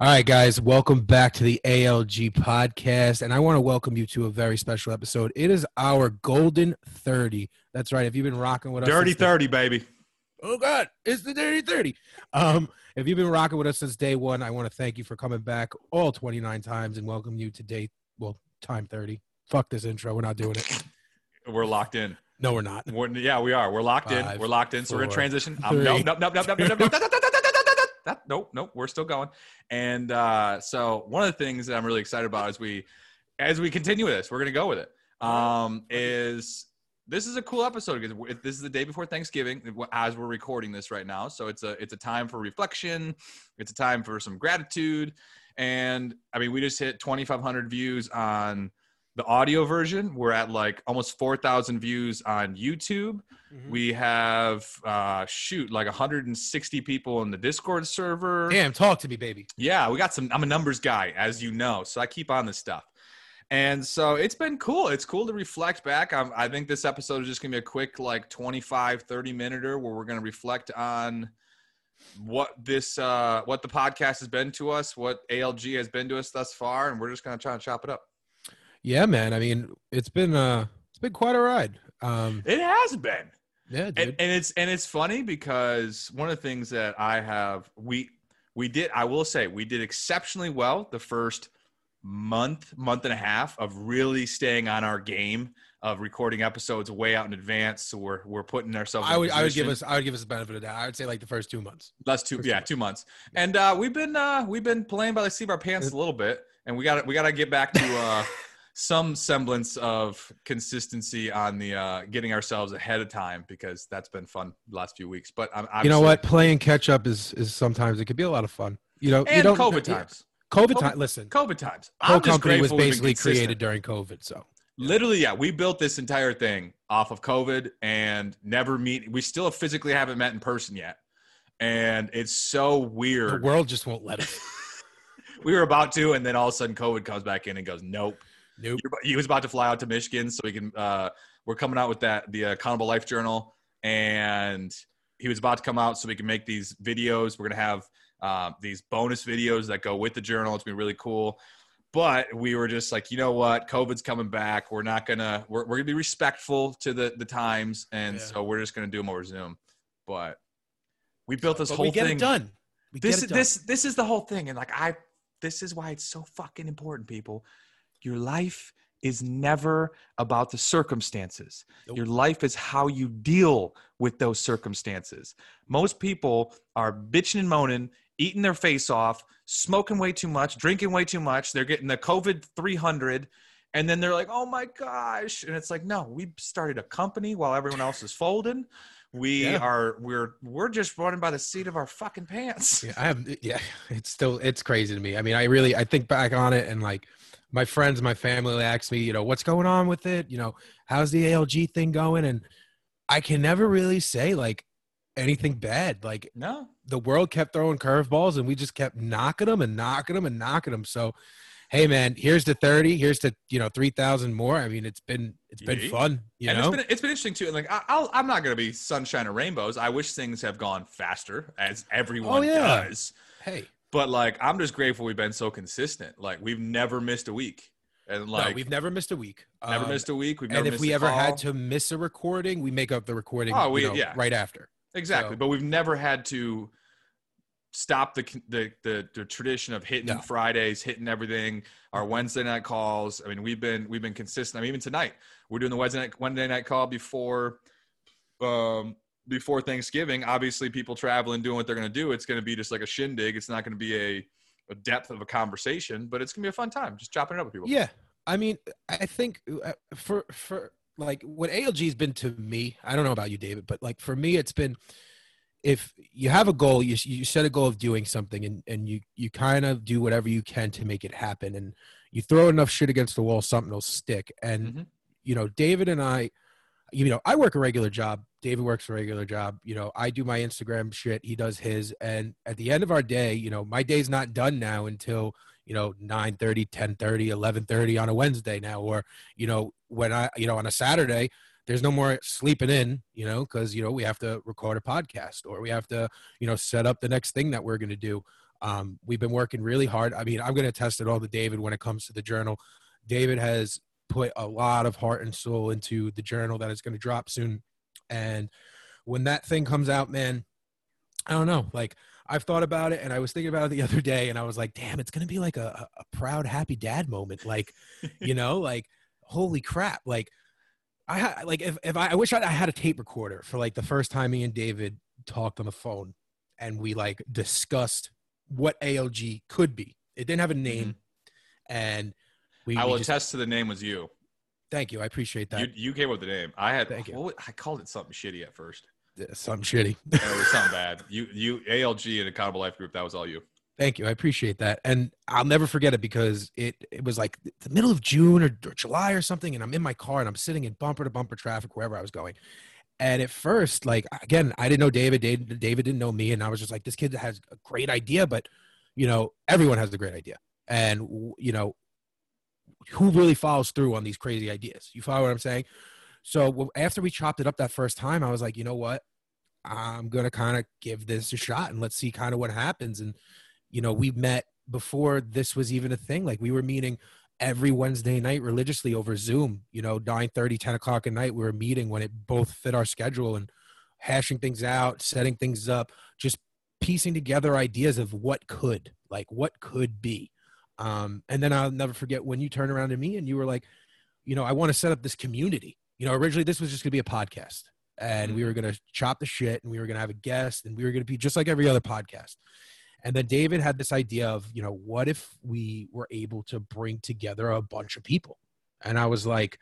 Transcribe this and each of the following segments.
All right, guys, welcome back to the ALG podcast. And I want to welcome you to a very special episode. It is our golden 30. That's right. If you've been rocking with us, Dirty since the- 30, baby. oh, God, it's the dirty 30. Um, if you've been rocking with us since day one, I want to thank you for coming back all 29 times and welcome you to day, well, time 30. Fuck this intro. We're not doing it. We're locked in. No, we're not. We're, yeah, we are. We're locked in. We're locked in. So we're gonna transition. Um, three, nope, nope, nope, nope, nope, nope, nope, nope, nope, nope, nope, nope, nope, nope, nope, nope. We're still going. And uh, so one of the things that I'm really excited about as we as we continue with this, we're gonna go with it. Um, is this is a cool episode because this is the day before Thanksgiving as we're recording this right now. So it's a it's a time for reflection. It's a time for some gratitude. And I mean, we just hit 2,500 views on the audio version. We're at like almost 4,000 views on YouTube. Mm-hmm. We have uh, shoot like 160 people in the Discord server. Damn, talk to me, baby. Yeah, we got some. I'm a numbers guy, as you know, so I keep on this stuff. And so it's been cool. It's cool to reflect back. i I think this episode is just going to be a quick, like 25, 30 minute where we're going to reflect on what this, uh, what the podcast has been to us, what ALG has been to us thus far. And we're just going to try and chop it up. Yeah, man. I mean, it's been uh it's been quite a ride. Um It has been. yeah, dude. and, and it's and it's funny because one of the things that I have we we did I will say we did exceptionally well the first month month and a half of really staying on our game of recording episodes way out in advance so we're we're putting ourselves I would I would give us I would give us the benefit of that. I would say like the first two months. That's two, First yeah, two two months. And uh, we've been uh, we've been playing by the seat of our pants a little bit, and we got we got to get back to uh, some semblance of consistency on the uh, getting ourselves ahead of time because that's been fun the last few weeks. But I'm You know what? Playing catch up is is sometimes it can be a lot of fun. You know, you And don't COVID times. COVID, COVID- time. Listen, COVID times. whole I'm company was grateful we've been basically created during COVID. So Literally, yeah, we built this entire thing off of COVID and never meet. We still physically haven't met in person yet, and it's so weird. the world just won't let us. we were about to, and then all of a sudden, COVID comes back in and goes, "Nope." Nope. He was about to fly out to Michigan, so we can. Uh, we're coming out with that the Accountable Life Journal, and he was about to come out so we can make these videos. We're gonna have uh, these bonus videos that go with the journal. It's gonna be really cool. But we were just like, you know what? COVID's coming back. We're not gonna. We're, we're gonna be respectful to the the times, and Yeah. so we're just gonna do them over Zoom. But we built this But whole we get thing it done. We this it done. this this is the whole thing and like i this is why it's so fucking important people your life is never about the circumstances Nope. your life is how you deal with those circumstances most people are bitching and moaning eating their face off smoking way too much drinking way too much they're getting the covid 300 and then they're like oh my gosh and it's like no we started a company while everyone else is folding we Yeah. are we're we're just running by the seat of our fucking pants Yeah, I have. Yeah, it's still it's crazy to me. I mean, I really I think back on it and like my friends, my family ask me, you know, what's going on with it? You know, how's the ALG thing going? And I can never really say like anything bad. Like No, the world kept throwing curveballs and we just kept knocking them and knocking them and knocking them. So, hey man, here's the 30, here's the, you know, 3000 more. I mean, it's been it's been Yeah. fun, you and know. it's been it's been interesting too. And like I, I'll, I'm not going to be sunshine and rainbows. I wish things have gone faster, as everyone Oh, yeah. does. hey, But like I'm just grateful we've been so consistent. Like we've never missed a week, and no, like we've never missed a week. never Um, missed a week. We've never and if we ever call. had to miss a recording, we make up the recording Oh, we- you know, yeah. right after. exactly, so- but we've never had to stop the the the, the tradition of hitting No. Fridays, hitting everything. Our Wednesday night calls. I mean, we've been we've been consistent. I mean, even tonight we're doing the Wednesday night Wednesday night call before um before Thanksgiving. Obviously, people traveling doing what they're going to do. It's going to be just like a shindig. It's not going to be a a depth of a conversation, but it's going to be a fun time just chopping it up with people. Yeah, I mean, I think uh, for for like what ALG's been to me, I don't know about you, David, but like for me, it's been if you have a goal, you you set a goal of doing something, and and you you kind of do whatever you can to make it happen, and you throw enough shit against the wall, something will stick. And Mhm. you know, David and I, you know, I work a regular job. David works a regular job. You know, I do my Instagram shit. He does his. And at the end of our day, you know, my day's not done now until, you know, 9 30, 10 30, 11 30 on a Wednesday now. Or, you know, when I, you know, on a Saturday, there's no more sleeping in, you know, because, you know, we have to record a podcast or we have to, you know, set up the next thing that we're going to do. Um, we've been working really hard. I mean, I'm going to test it all to David when it comes to the journal. David has put a lot of heart and soul into the journal that is going to drop soon. And when that thing comes out, man, I don't know. Like I've thought about it and I was thinking about it the other day and I was like, damn, it's going to be like a, a proud, happy dad moment. Like, you know, like, holy crap. Like, I had, like, if, if I, I wish I, I had a tape recorder for like the first time me and David talked on the phone and we like discussed what ALG could be. It didn't have a name. Mm-hmm. And we, I will just, attest to the name was you. Thank you. I appreciate that. You, you came up with the name. I had, Thank you. I called it something shitty at first. Something shitty. it was something bad. You, you, ALG and Accountable Life Group. That was all you. Thank you. I appreciate that. And I'll never forget it because it, it was like the middle of June or, or July or something. And I'm in my car and I'm sitting in bumper to bumper traffic wherever I was going. And at first, like, again, I didn't know David. David, David didn't know me. And I was just like, this kid has a great idea, but, you know, everyone has a great idea. And, you know, who really follows through on these crazy ideas? You follow what I'm saying? So after we chopped it up that first time, I was like, you know what? I'm going to kind of give this a shot and let's see kind of what happens. And, you know, we met before this was even a thing. Like we were meeting every Wednesday night religiously over Zoom, you know, 9 30, 10 o'clock at night. We were meeting when it both fit our schedule and hashing things out, setting things up, just piecing together ideas of what could, like what could be. Um, and then I'll never forget when you turned around to me and you were like, you know, I want to set up this community. You know, originally this was just going to be a podcast and we were mm-hmm. going to chop the shit and we were going to have a guest and we were going to be just like every other podcast. And then David had this idea of, you know, what if we were able to bring together a bunch of people? And I was like,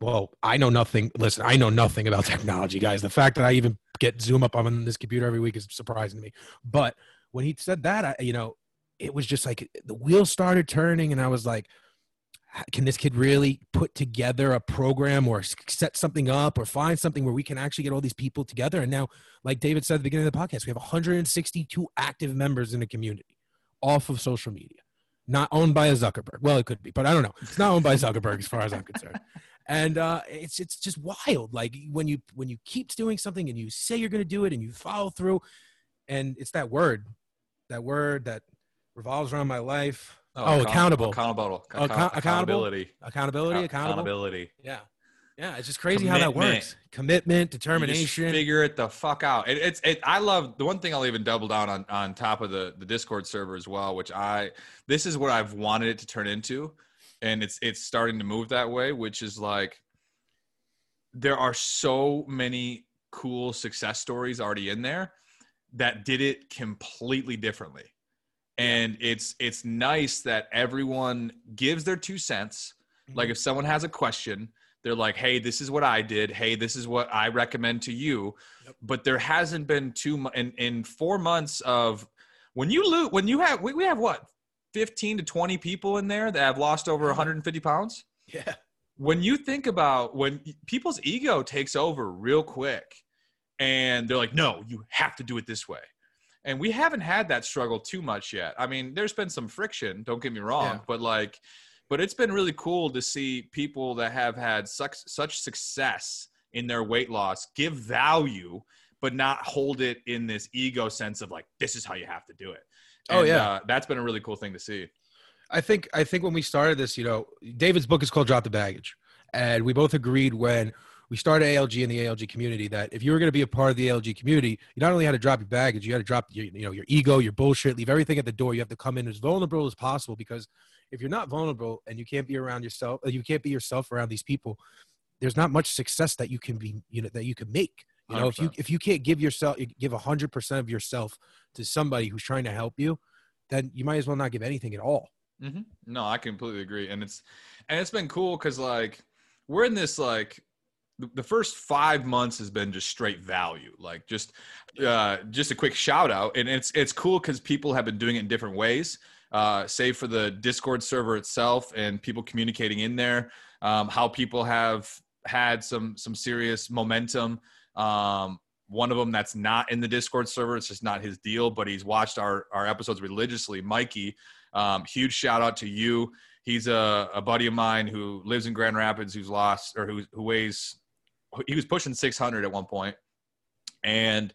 well, I know nothing. Listen, I know nothing about technology, guys. The fact that I even get Zoom up on this computer every week is surprising to me. But when he said that, I, you know, it was just like the wheels started turning and i was like can this kid really put together a program or set something up or find something where we can actually get all these people together? And now like david said at the beginning of the podcast we have 162 active members in the community off of social media. Not owned by a zuckerberg. Well it could be but i don't know. It's not owned by zuckerberg as far as i'm concerned. And uh, it's it's just wild. Like when you when you keep doing something and you say you're going to do it and you follow through and it's that word that word that revolves around my life. Oh, oh accountable. Accountable. Accountable. Accountability. Accountability. Accountability. Yeah. Yeah, it's just crazy Commitment. how that works. Commitment, determination. figure it the fuck out. It, it's it. I love the one thing. I'll even double down on on top of the the Discord server as well. Which I this is what I've wanted it to turn into, and it's it's starting to move that way. Which is like there are so many cool success stories already in there that did it completely differently and it's it's nice that everyone gives their two cents. Mm-hmm. like if someone has a question they're like hey this is what i did. Hey this is what i recommend to you. Yep. but there hasn't been too much in, in four months of when you lose when you have we, we have what 15 to 20 people in there that have lost over 150 pounds? Yeah. When you think about when people's ego takes over real quick and they're like no you have to do it this way and we haven't had that struggle too much yet. I mean, there's been some friction, don't get me wrong, yeah. but like but it's been really cool to see people that have had such such success in their weight loss give value but not hold it in this ego sense of like this is how you have to do it. Oh, and, oh yeah. Uh, that's been a really cool thing to see. I think I think when we started this, you know, David's book is called Drop the Baggage. And we both agreed when we started ALG in the ALG community that if you were going to be a part of the ALG community, you not only had to drop your baggage, you had to drop your, you know, your ego, your bullshit, leave everything at the door. You have to come in as vulnerable as possible because if you're not vulnerable and you can't be around yourself, you can't be yourself around these people, there's not much success that you can be, you know, that you can make. You know, 100%. if you if you can't give yourself, give a hundred percent of yourself to somebody who's trying to help you, then you might as well not give anything at all. Mm-hmm. No, I completely agree, and it's and it's been cool because like we're in this like the first five months has been just straight value like just uh, just a quick shout out. And it's it's cool because people have been doing it in different ways uh, save for the discord server itself and people communicating in there um, how people have had some some serious momentum. Um, one of them that's not in the discord server it's just not his deal but he's watched our our episodes religiously. Mikey um, huge shout out to you. He's a, a buddy of mine who lives in grand rapids who's lost or who, who weighs he was pushing 600 at one point and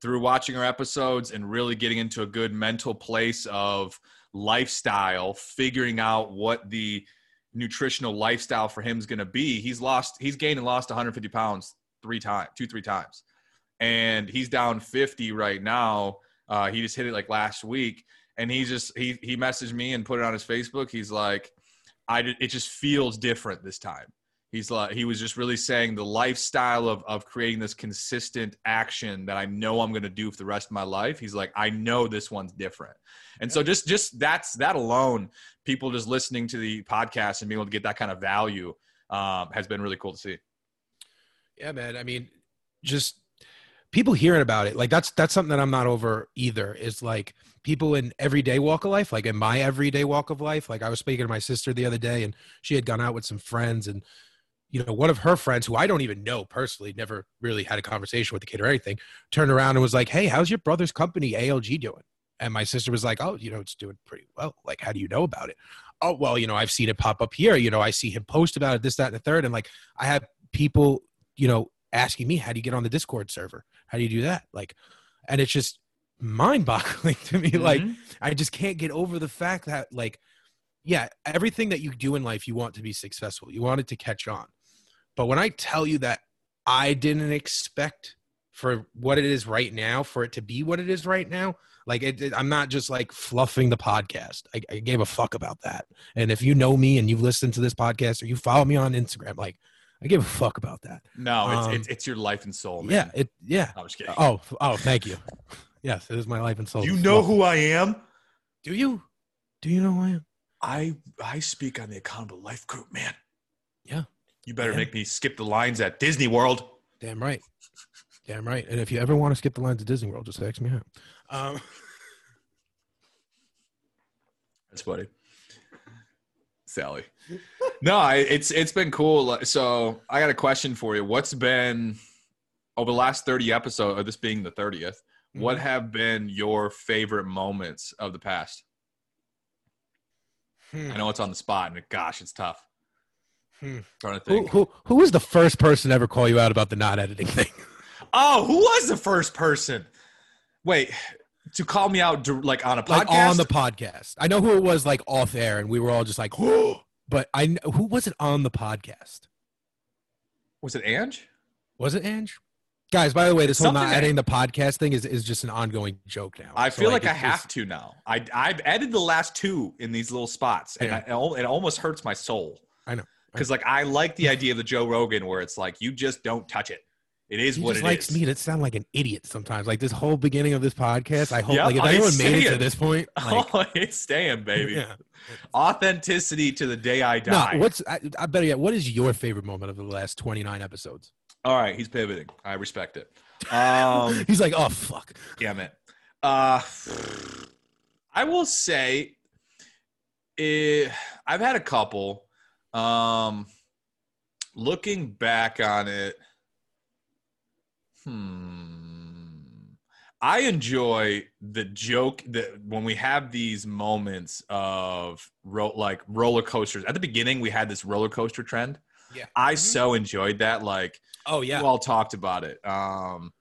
through watching our episodes and really getting into a good mental place of lifestyle, figuring out what the nutritional lifestyle for him is going to be. He's lost, he's gained and lost 150 pounds three times, two, three times. And he's down 50 right now. Uh, he just hit it like last week. And he just, he, he messaged me and put it on his Facebook. He's like, I, it just feels different this time. He's like, he was just really saying the lifestyle of, of creating this consistent action that I know I'm going to do for the rest of my life. He's like, I know this one's different. And so just, just that's that alone, people just listening to the podcast and being able to get that kind of value um, has been really cool to see. Yeah, man. I mean, just people hearing about it, like that's, that's something that I'm not over either is like people in everyday walk of life, like in my everyday walk of life. Like I was speaking to my sister the other day and she had gone out with some friends and, you know, one of her friends who I don't even know personally, never really had a conversation with the kid or anything, turned around and was like, Hey, how's your brother's company ALG doing? And my sister was like, Oh, you know, it's doing pretty well. Like, how do you know about it? Oh, well, you know, I've seen it pop up here. You know, I see him post about it, this, that, and the third. And like, I have people, you know, asking me, How do you get on the Discord server? How do you do that? Like, and it's just mind boggling to me. Mm-hmm. Like, I just can't get over the fact that, like, yeah, everything that you do in life, you want to be successful. You want it to catch on. But when I tell you that I didn't expect for what it is right now, for it to be what it is right now, like it, it, I'm not just like fluffing the podcast. I, I, gave a fuck about that. And if you know me and you've listened to this podcast or you follow me on Instagram, like I give a fuck about that. No, it's um, it's, it's, your life and soul. Man. Yeah, it yeah. I'm just kidding. Oh oh, thank you. yes, it is my life and soul. You know who I am? Do you? Do you know who I am? I I speak on the Accountable Life Group, man. Yeah. You better make me skip the lines at Disney World. Damn right. Damn right. And if you ever want to skip the lines at Disney World, just text me out. Um, That's funny. Sally. No, I, it's it's been cool. So I got a question for you. What's been over the last 30 episodes, or this being the 30th, mm-hmm. what have been your favorite moments of the past? Hmm. I know it's on the spot, and gosh, it's tough. Hmm. Trying to think. Who, who who was the first person to ever call you out about the not editing thing? oh, who was the first person? Wait, to call me out like on a podcast? Like on the podcast. I know who it was like off air, and we were all just like, "Who?" But I who was it on the podcast? Was it Ange? Was it Ange? Guys, by the way, this Something whole not editing the podcast thing is, is just an ongoing joke now. I so feel like, like I have to now. I I've edited the last two in these little spots, and yeah. I, it almost hurts my soul. I know because like I like the idea of the Joe Rogan where it's like you just don't touch it. It is he what it likes is. me to sound like an idiot sometimes. Like this whole beginning of this podcast, I hope yep, like if anyone made it to this point, like, oh, it's staying, baby. Yeah. Authenticity to the day I die. No, what's I, I better yet? What is your favorite moment of the last twenty nine episodes? All right, he's pivoting. I respect it. Um, he's like, oh fuck, damn it. Uh, I will say, it, eh, I've had a couple. Um, looking back on it, hmm. I enjoy the joke that when we have these moments of ro- like roller coasters. At the beginning, we had this roller coaster trend. Yeah, I mm-hmm. so enjoyed that. Like, oh yeah, we all talked about it. Um,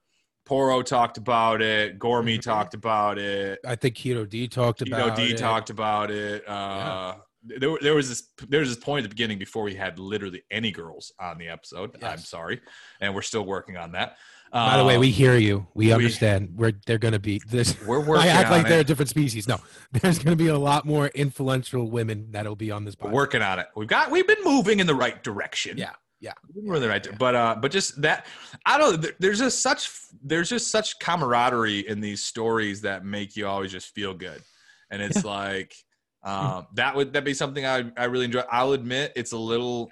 Poro talked about it. Gormy mm-hmm. talked about it. I think Keto D talked about it. Keto D talked about it. Uh, yeah there, there was this there was this point at the beginning before we had literally any girls on the episode. Yes. I'm sorry, and we're still working on that. By the way, we um, hear you. We understand. We, are they're going to be this. We're working. I act like it. they're a different species. No, there's going to be a lot more influential women that'll be on this. Podcast. We're working on it. We've got. We've been moving in the right direction. Yeah, yeah, we're in the right. Yeah. But uh, but just that. I don't. There's just such. There's just such camaraderie in these stories that make you always just feel good, and it's yeah. like um, that would that be something I I really enjoy. I'll admit it's a little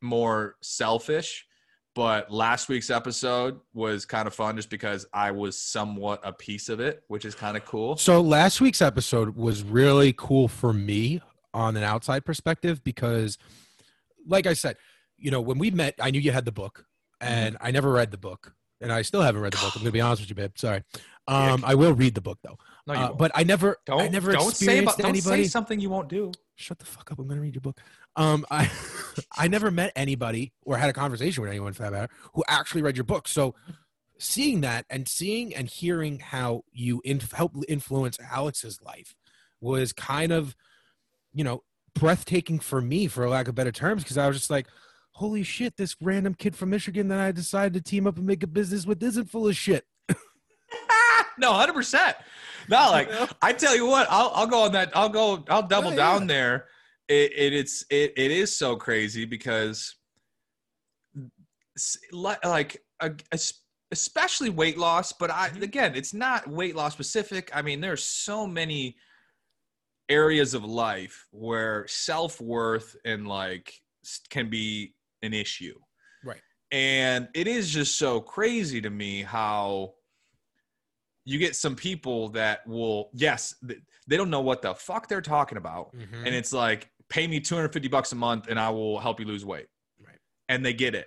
more selfish, but last week's episode was kind of fun just because I was somewhat a piece of it, which is kind of cool. So last week's episode was really cool for me on an outside perspective because, like I said, you know when we met, I knew you had the book, and mm-hmm. I never read the book, and I still haven't read the book. I'm gonna be honest with you, babe. Sorry. Um, I will read the book though. No, uh, but I never, don't, I never don't say about, don't anybody. say something you won't do. Shut the fuck up! I'm gonna read your book. Um, I, I never met anybody or had a conversation with anyone for that matter who actually read your book. So, seeing that and seeing and hearing how you inf- help influence Alex's life was kind of, you know, breathtaking for me, for lack of better terms, because I was just like, holy shit, this random kid from Michigan that I decided to team up and make a business with isn't full of shit. no, hundred percent. No, like I tell you what, I'll I'll go on that. I'll go. I'll double Oh, down yeah. there. It, it it's it it is so crazy because like especially weight loss but i Mhm. again it's not weight loss specific i mean there's so many areas of life where self-worth and like can be an issue Right. and it is just so crazy to me how you get some people that will yes they don't know what the fuck they're talking about. Mm-hmm. and it's like pay me 250 bucks a month and i will help you lose weight. Right. and they get it.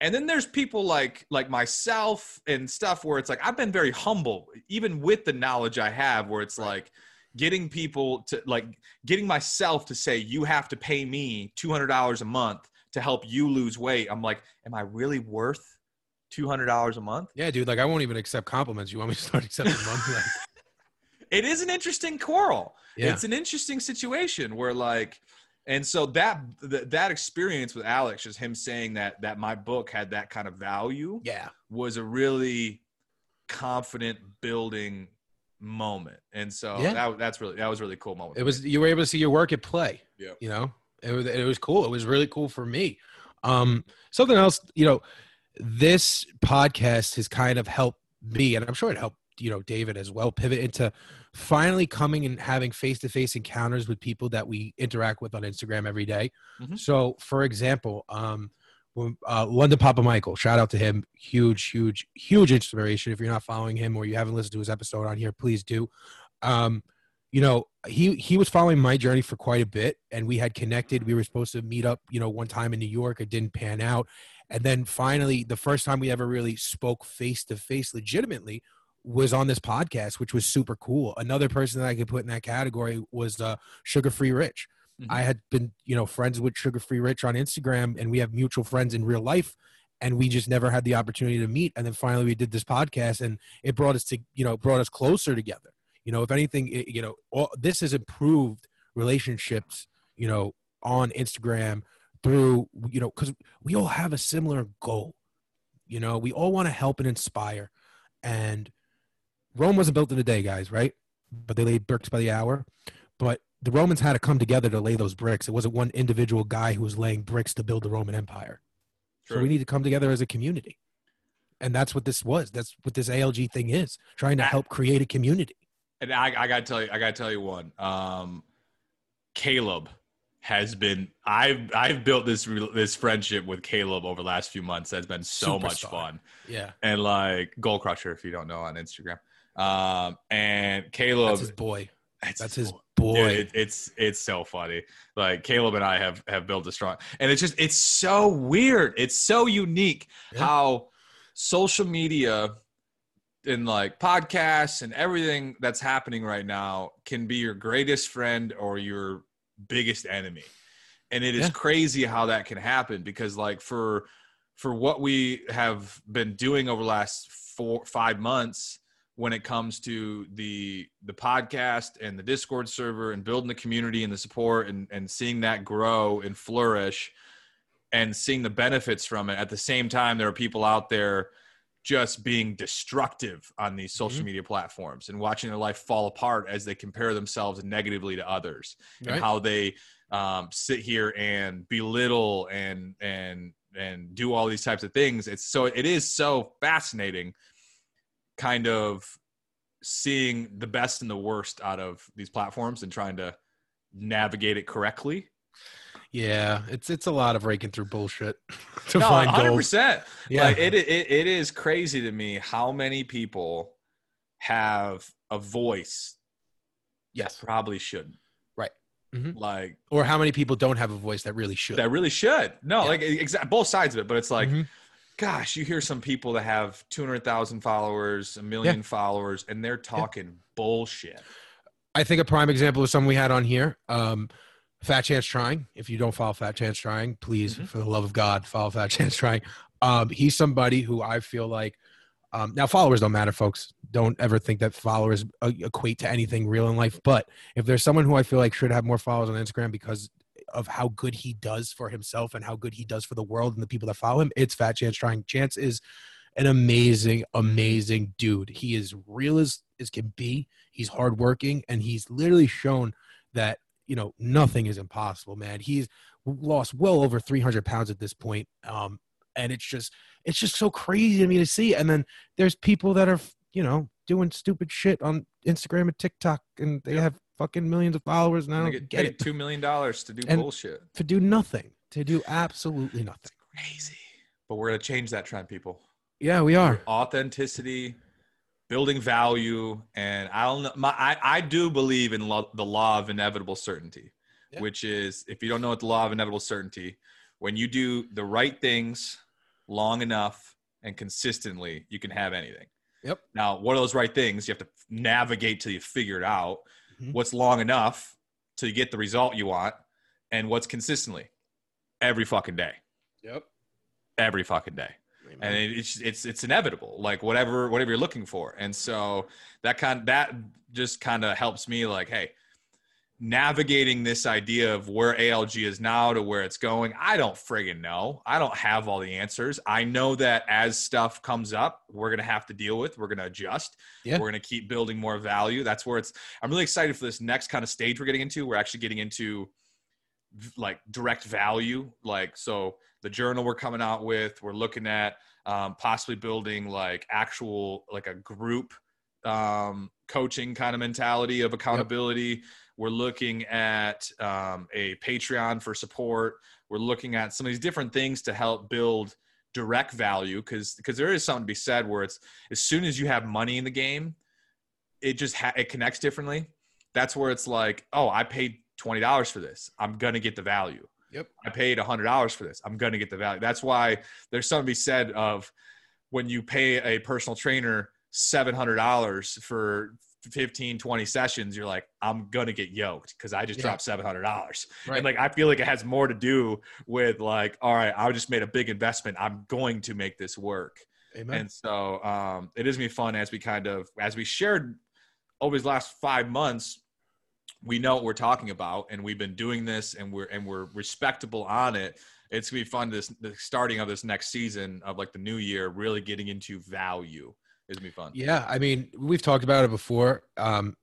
And then there's people like like myself and stuff where it's like i've been very humble even with the knowledge i have where it's like getting people to like getting myself to say you have to pay me $200 a month to help you lose weight. I'm like am i really worth $200 a month yeah, dude, like I won't even accept compliments. You want me to start accepting money? Like, it is an interesting quarrel yeah. it's an interesting situation where like and so that th- that experience with alex just him saying that that my book had that kind of value yeah. was a really confident building moment and so Yeah. that, that's really that was a really cool moment It was you were able to see your work at play. Yeah. You know, it was it was cool. It was really cool for me. Um, something else, you know, this podcast has kind of helped me, and I'm sure it helped you know David as well, pivot into finally coming and having face to face encounters with people that we interact with on Instagram every day. Mhm. So, for example, um, when, uh, London Papa Michael, shout out to him, huge, huge, huge inspiration. If you're not following him or you haven't listened to his episode on here, please do. Um, you know he he was following my journey for quite a bit and we had connected we were supposed to meet up you know one time in new york it didn't pan out and then finally the first time we ever really spoke face to face legitimately was on this podcast which was super cool. Another person that i could put in that category was uh sugar free rich. Mhm. i had been you know friends with sugar free rich on instagram and we have mutual friends in real life and we just never had the opportunity to meet. And then finally we did this podcast and it brought us to you know brought us closer together. You know if anything it, you know all, this has improved relationships you know on instagram through you know because we all have a similar goal you know we all want to help and inspire. And rome wasn't built in a day guys right? But they laid bricks by the hour. But the romans had to come together to lay those bricks. It wasn't one individual guy who was laying bricks to build the roman empire. So we need to come together as a community. And that's what this was. That's what this alg thing is trying to help create a community. And I, I gotta tell you, I gotta tell you one. Um, Caleb has been. I've I've built this this friendship with Caleb over the last few months. That's been so much fun. yeah And like Goal Crusher, if you don't know on Instagram. Um, and Caleb, that's his boy that's that's his boy. boy Dude, it, it's it's so funny. Like Caleb and I have have built a strong, and it's just it's so weird. It's so unique Yeah. how social media and like podcasts and everything that's happening right now can be your greatest friend or your biggest enemy. And it is Yeah. crazy how that can happen because like for for what we have been doing over the last four five months when it comes to the the podcast and the discord server and building the community and the support and and seeing that grow and flourish and seeing the benefits from it at the same time there are people out there just being destructive on these social Mhm. media platforms and watching their life fall apart as they compare themselves negatively to others Right. and how they um, sit here and belittle and and and do all these types of things it's so it is so fascinating kind of seeing the best and the worst out of these platforms and trying to navigate it correctly Yeah, it's it's a lot of raking through bullshit to no find 100% gold. Yeah, like it, it it is crazy to me how many people have a voice yes. probably shouldn't Right. Mhm. like Or how many people don't have a voice that really should? that really should no Yeah. like exact both sides of it but it's like Mhm. gosh you hear some people that have 200000 followers a million followers and they're talking bullshit I think a prime example is someone we had on here. Um, Fat Chance Trying. If you don't follow Fat Chance Trying, please, Mhm. for the love of God, follow Fat Chance Trying. Um, he's somebody who I feel like Um, now, followers don't matter, folks. Don't ever think that followers uh, equate to anything real in life. But if there's someone who I feel like should have more followers on Instagram because of how good he does for himself and how good he does for the world and the people that follow him, it's Fat Chance Trying. Chance is an amazing, amazing dude. He is real as, as can be. He's hardworking, and he's literally shown that you know nothing is impossible, man. He's lost well over 300 pounds at this point, um, and it's just it's just so crazy to me to see. And then there's people that are you know doing stupid shit on Instagram and TikTok, and they have fucking millions of followers, and I don't get, get it two million dollars to do And- bullshit. to do nothing, to do absolutely nothing. Crazy. But we're gonna change that trend, people. Yeah, we are. Authenticity, building value, and I don't know. My, I I do believe in lo- the law of inevitable certainty, Yeah. which is if you don't know what the law of inevitable certainty, when you do the right things long enough and consistently, you can have anything. Yep. Now, what are those right things? You have to navigate till you figure it out. Mhm. What's long enough till you get the result you want, and what's consistently every fucking day, Yep. every fucking day and it- it's it's it's inevitable like whatever whatever you're looking for. And so that kind that just kind of helps me like hey navigating this idea of where ALG is now to where it's going I don't friggin' know. I don't have all the answers. I know that as stuff comes up we're going to have to deal with we're going to adjust Yeah. we're going to keep building more value. That's where it's I'm really excited for this next kind of stage we're getting into. We're actually getting into like direct value. Like so the journal we're coming out with we're looking at um, possibly building like actual like a group um, coaching kind of mentality of accountability. We're looking at um, a patreon for support. We're looking at some of these different things to help build direct value because because there is something to be said where it's as soon as you have money in the game it just ha- it connects differently. That's where it's like oh i paid $20 for this i'm gonna get the value Yep. i paid $100 for this i'm gonna get the value that's why there's something to be said of when you pay a personal trainer $700 for 15 20 sessions you're like i'm gonna get yoked because i just Yeah. dropped $700 Right. and like i feel like it has more to do with like all right i just made a big investment i'm going to make this work Amen. and so um, it is be fun as we kind of as we shared over these last five months. We know what we're talking about, and we've been doing this, and we're and we're respectable on it. It's gonna be fun. This the starting of this next season of like the new year, really getting into value is gonna be fun. Yeah, I mean, we've talked about it before. Um,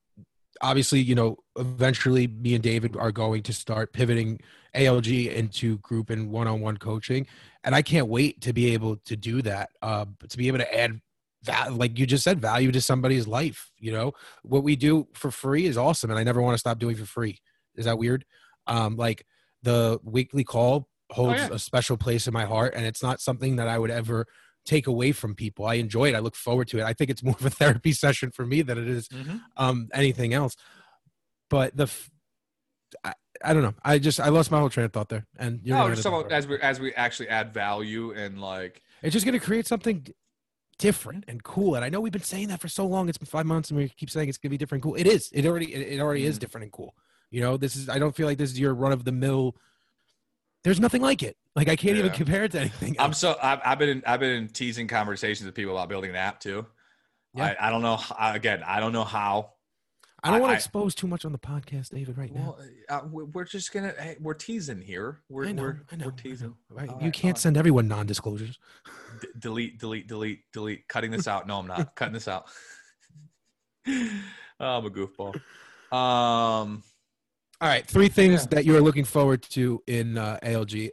obviously, you know, eventually, me and David are going to start pivoting ALG into group and one-on-one coaching, and I can't wait to be able to do that. Uh, to be able to add, val- like you just said, value to somebody's life. You know, what we do for free is awesome, and I never want to stop doing for free. Is that weird? Um, like the weekly call holds yeah. a special place in my heart, and it's not something that I would ever take away from people. I enjoy it. I look forward to it. I think it's more of a therapy session for me than it is Mhm. um, anything else. But the, f- I, I don't know. I just I lost my whole train of thought there, and you're No, just about as we as we actually add value and like it's just going to create something different and cool. And I know we've been saying that for so long. It's been five months, and we keep saying it's going to be different and cool. It is. It already. It, already is Mhm. different and cool. You know, this is. I don't feel like this is your run of the mill. There's nothing like it. Like I can't even compare it to anything. I'm so I've, I've been I've been in teasing conversations with people about building an app too. Yeah. I, I don't know again. I don't know how. I don't want to expose too much on the podcast, David. Right now. Uh, we- we're just gonna hey, we're teasing here. We're I know. we're, I know. we're teasing. know, right? All you right, can't all right. send everyone non-disclosures. D- delete, delete, delete, delete. Cutting this out. No, I'm not cutting this out. oh, I'm a goofball. Um, All right, three things Yeah. that you are looking forward to in uh, ALG.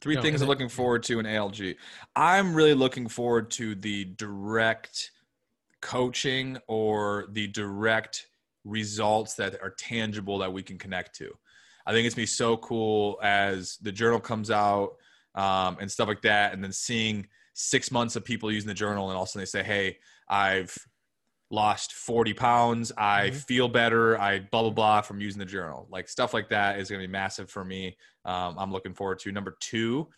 three No, things I'm looking forward to in ALG. I'm really looking forward to the direct coaching or the direct results that are tangible that we can connect to. I think it's gonna be so cool as the journal comes out um, and stuff like that, and then seeing six months of people using the journal, and all of a sudden they say, "Hey, I've lost 40 pounds. I Mhm. feel better. I blah blah blah from using the journal." Like stuff like that is gonna be massive for me. Um, I'm looking forward to. Number two,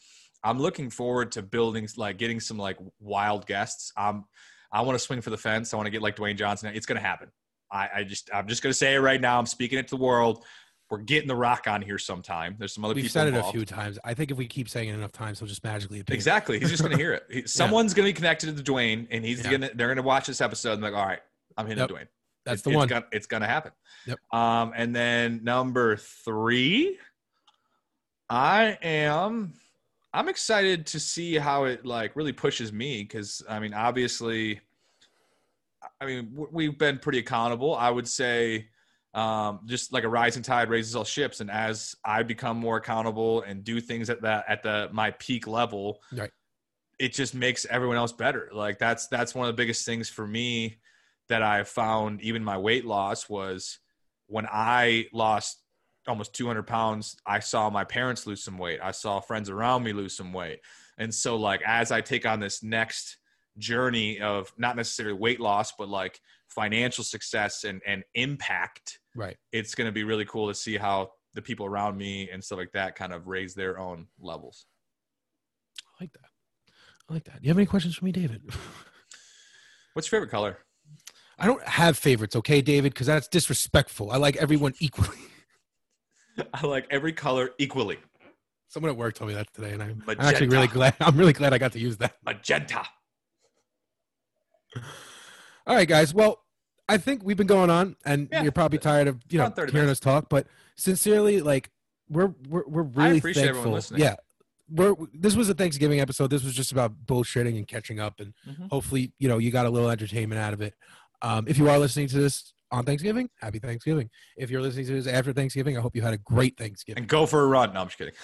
I'm looking forward to building like getting some like wild guests. Um, I want to swing for the fence. I want to get like Dwayne Johnson. It's gonna happen. I, I just I'm just gonna say it right now. I'm speaking it to the world. We're getting The Rock on here sometime. There's some other We've people said it a few times. I think if we keep saying it enough times, he'll just magically appear. Exactly. He's just gonna hear it. He- Someone's gonna be connected to Dwayne, and he's Yeah. gonna they're gonna watch this episode and be like, all right, I'm hitting Yep. Dwayne. That's It- the it's one. Gonna, it's gonna happen. Yep. Um, and then number three, I am. I'm excited to see how it like really pushes me because I mean, obviously, I mean we've been pretty accountable. I would say, um, just like a rising tide raises all ships, and as I become more accountable and do things at that at the my peak level, Right. it just makes everyone else better. Like that's that's one of the biggest things for me that I found. Even my weight loss was when I lost almost 200 pounds. I saw my parents lose some weight. I saw friends around me lose some weight, and so like as I take on this next journey of not necessarily weight loss, but like financial success and and impact, Right. it's going to be really cool to see how the people around me and stuff like that kind of raise their own levels. I like that. I like that. Do you have any questions for me, David? What's your favorite color? I don't have favorites, okay, David, because that's disrespectful. I like everyone equally. I like every color equally. Someone at work told me that today, and I'm, I'm actually really glad. I'm really glad I got to use that. Magenta. All right, guys. Well, I think we've been going on, and Yeah. you're probably tired of you know hearing minutes. us talk. But sincerely, like we're we're we're really appreciate everyone thankful. listening. Yeah, we're this was a Thanksgiving episode. This was just about bullshitting and catching up, and Mhm. hopefully, you know, you got a little entertainment out of it. Um, if you are listening to this on Thanksgiving, happy Thanksgiving. If you're listening to this after Thanksgiving, I hope you had a great Thanksgiving. And go for a run. No, I'm just kidding.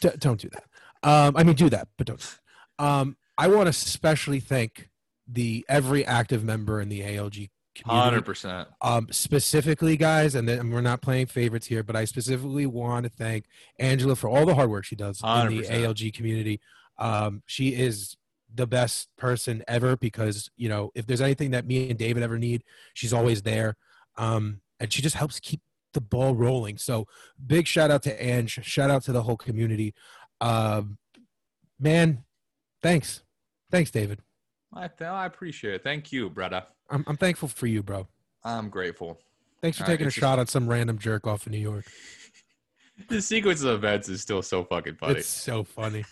D- don't do that. Um, I mean, do that, but don't. Um, I want to especially thank the every active member in the ALG community. Hundred percent. Um, specifically, guys, and then we're not playing favorites here, but I specifically want to thank Angela for all the hard work she does in the ALG community. Um, she is the best person ever because you know if there's anything that me and David ever need, she's always there, um, and she just helps keep the ball rolling. So big shout out to Ange, shout out to the whole community. Um, man, thanks, thanks, David. I, I appreciate it. Thank you, brother. I'm, I'm thankful for you, bro. I'm grateful. Thanks for All right, taking a shot on some random jerk off in New York. The sequence of events is still so fucking funny. It's so funny.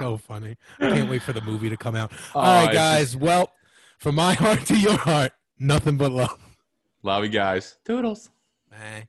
so funny. I can't wait for the movie to come out. Oh, All right, it's guys. just- Well, from my heart to your heart, nothing but love. Love you guys. Toodles. Bye.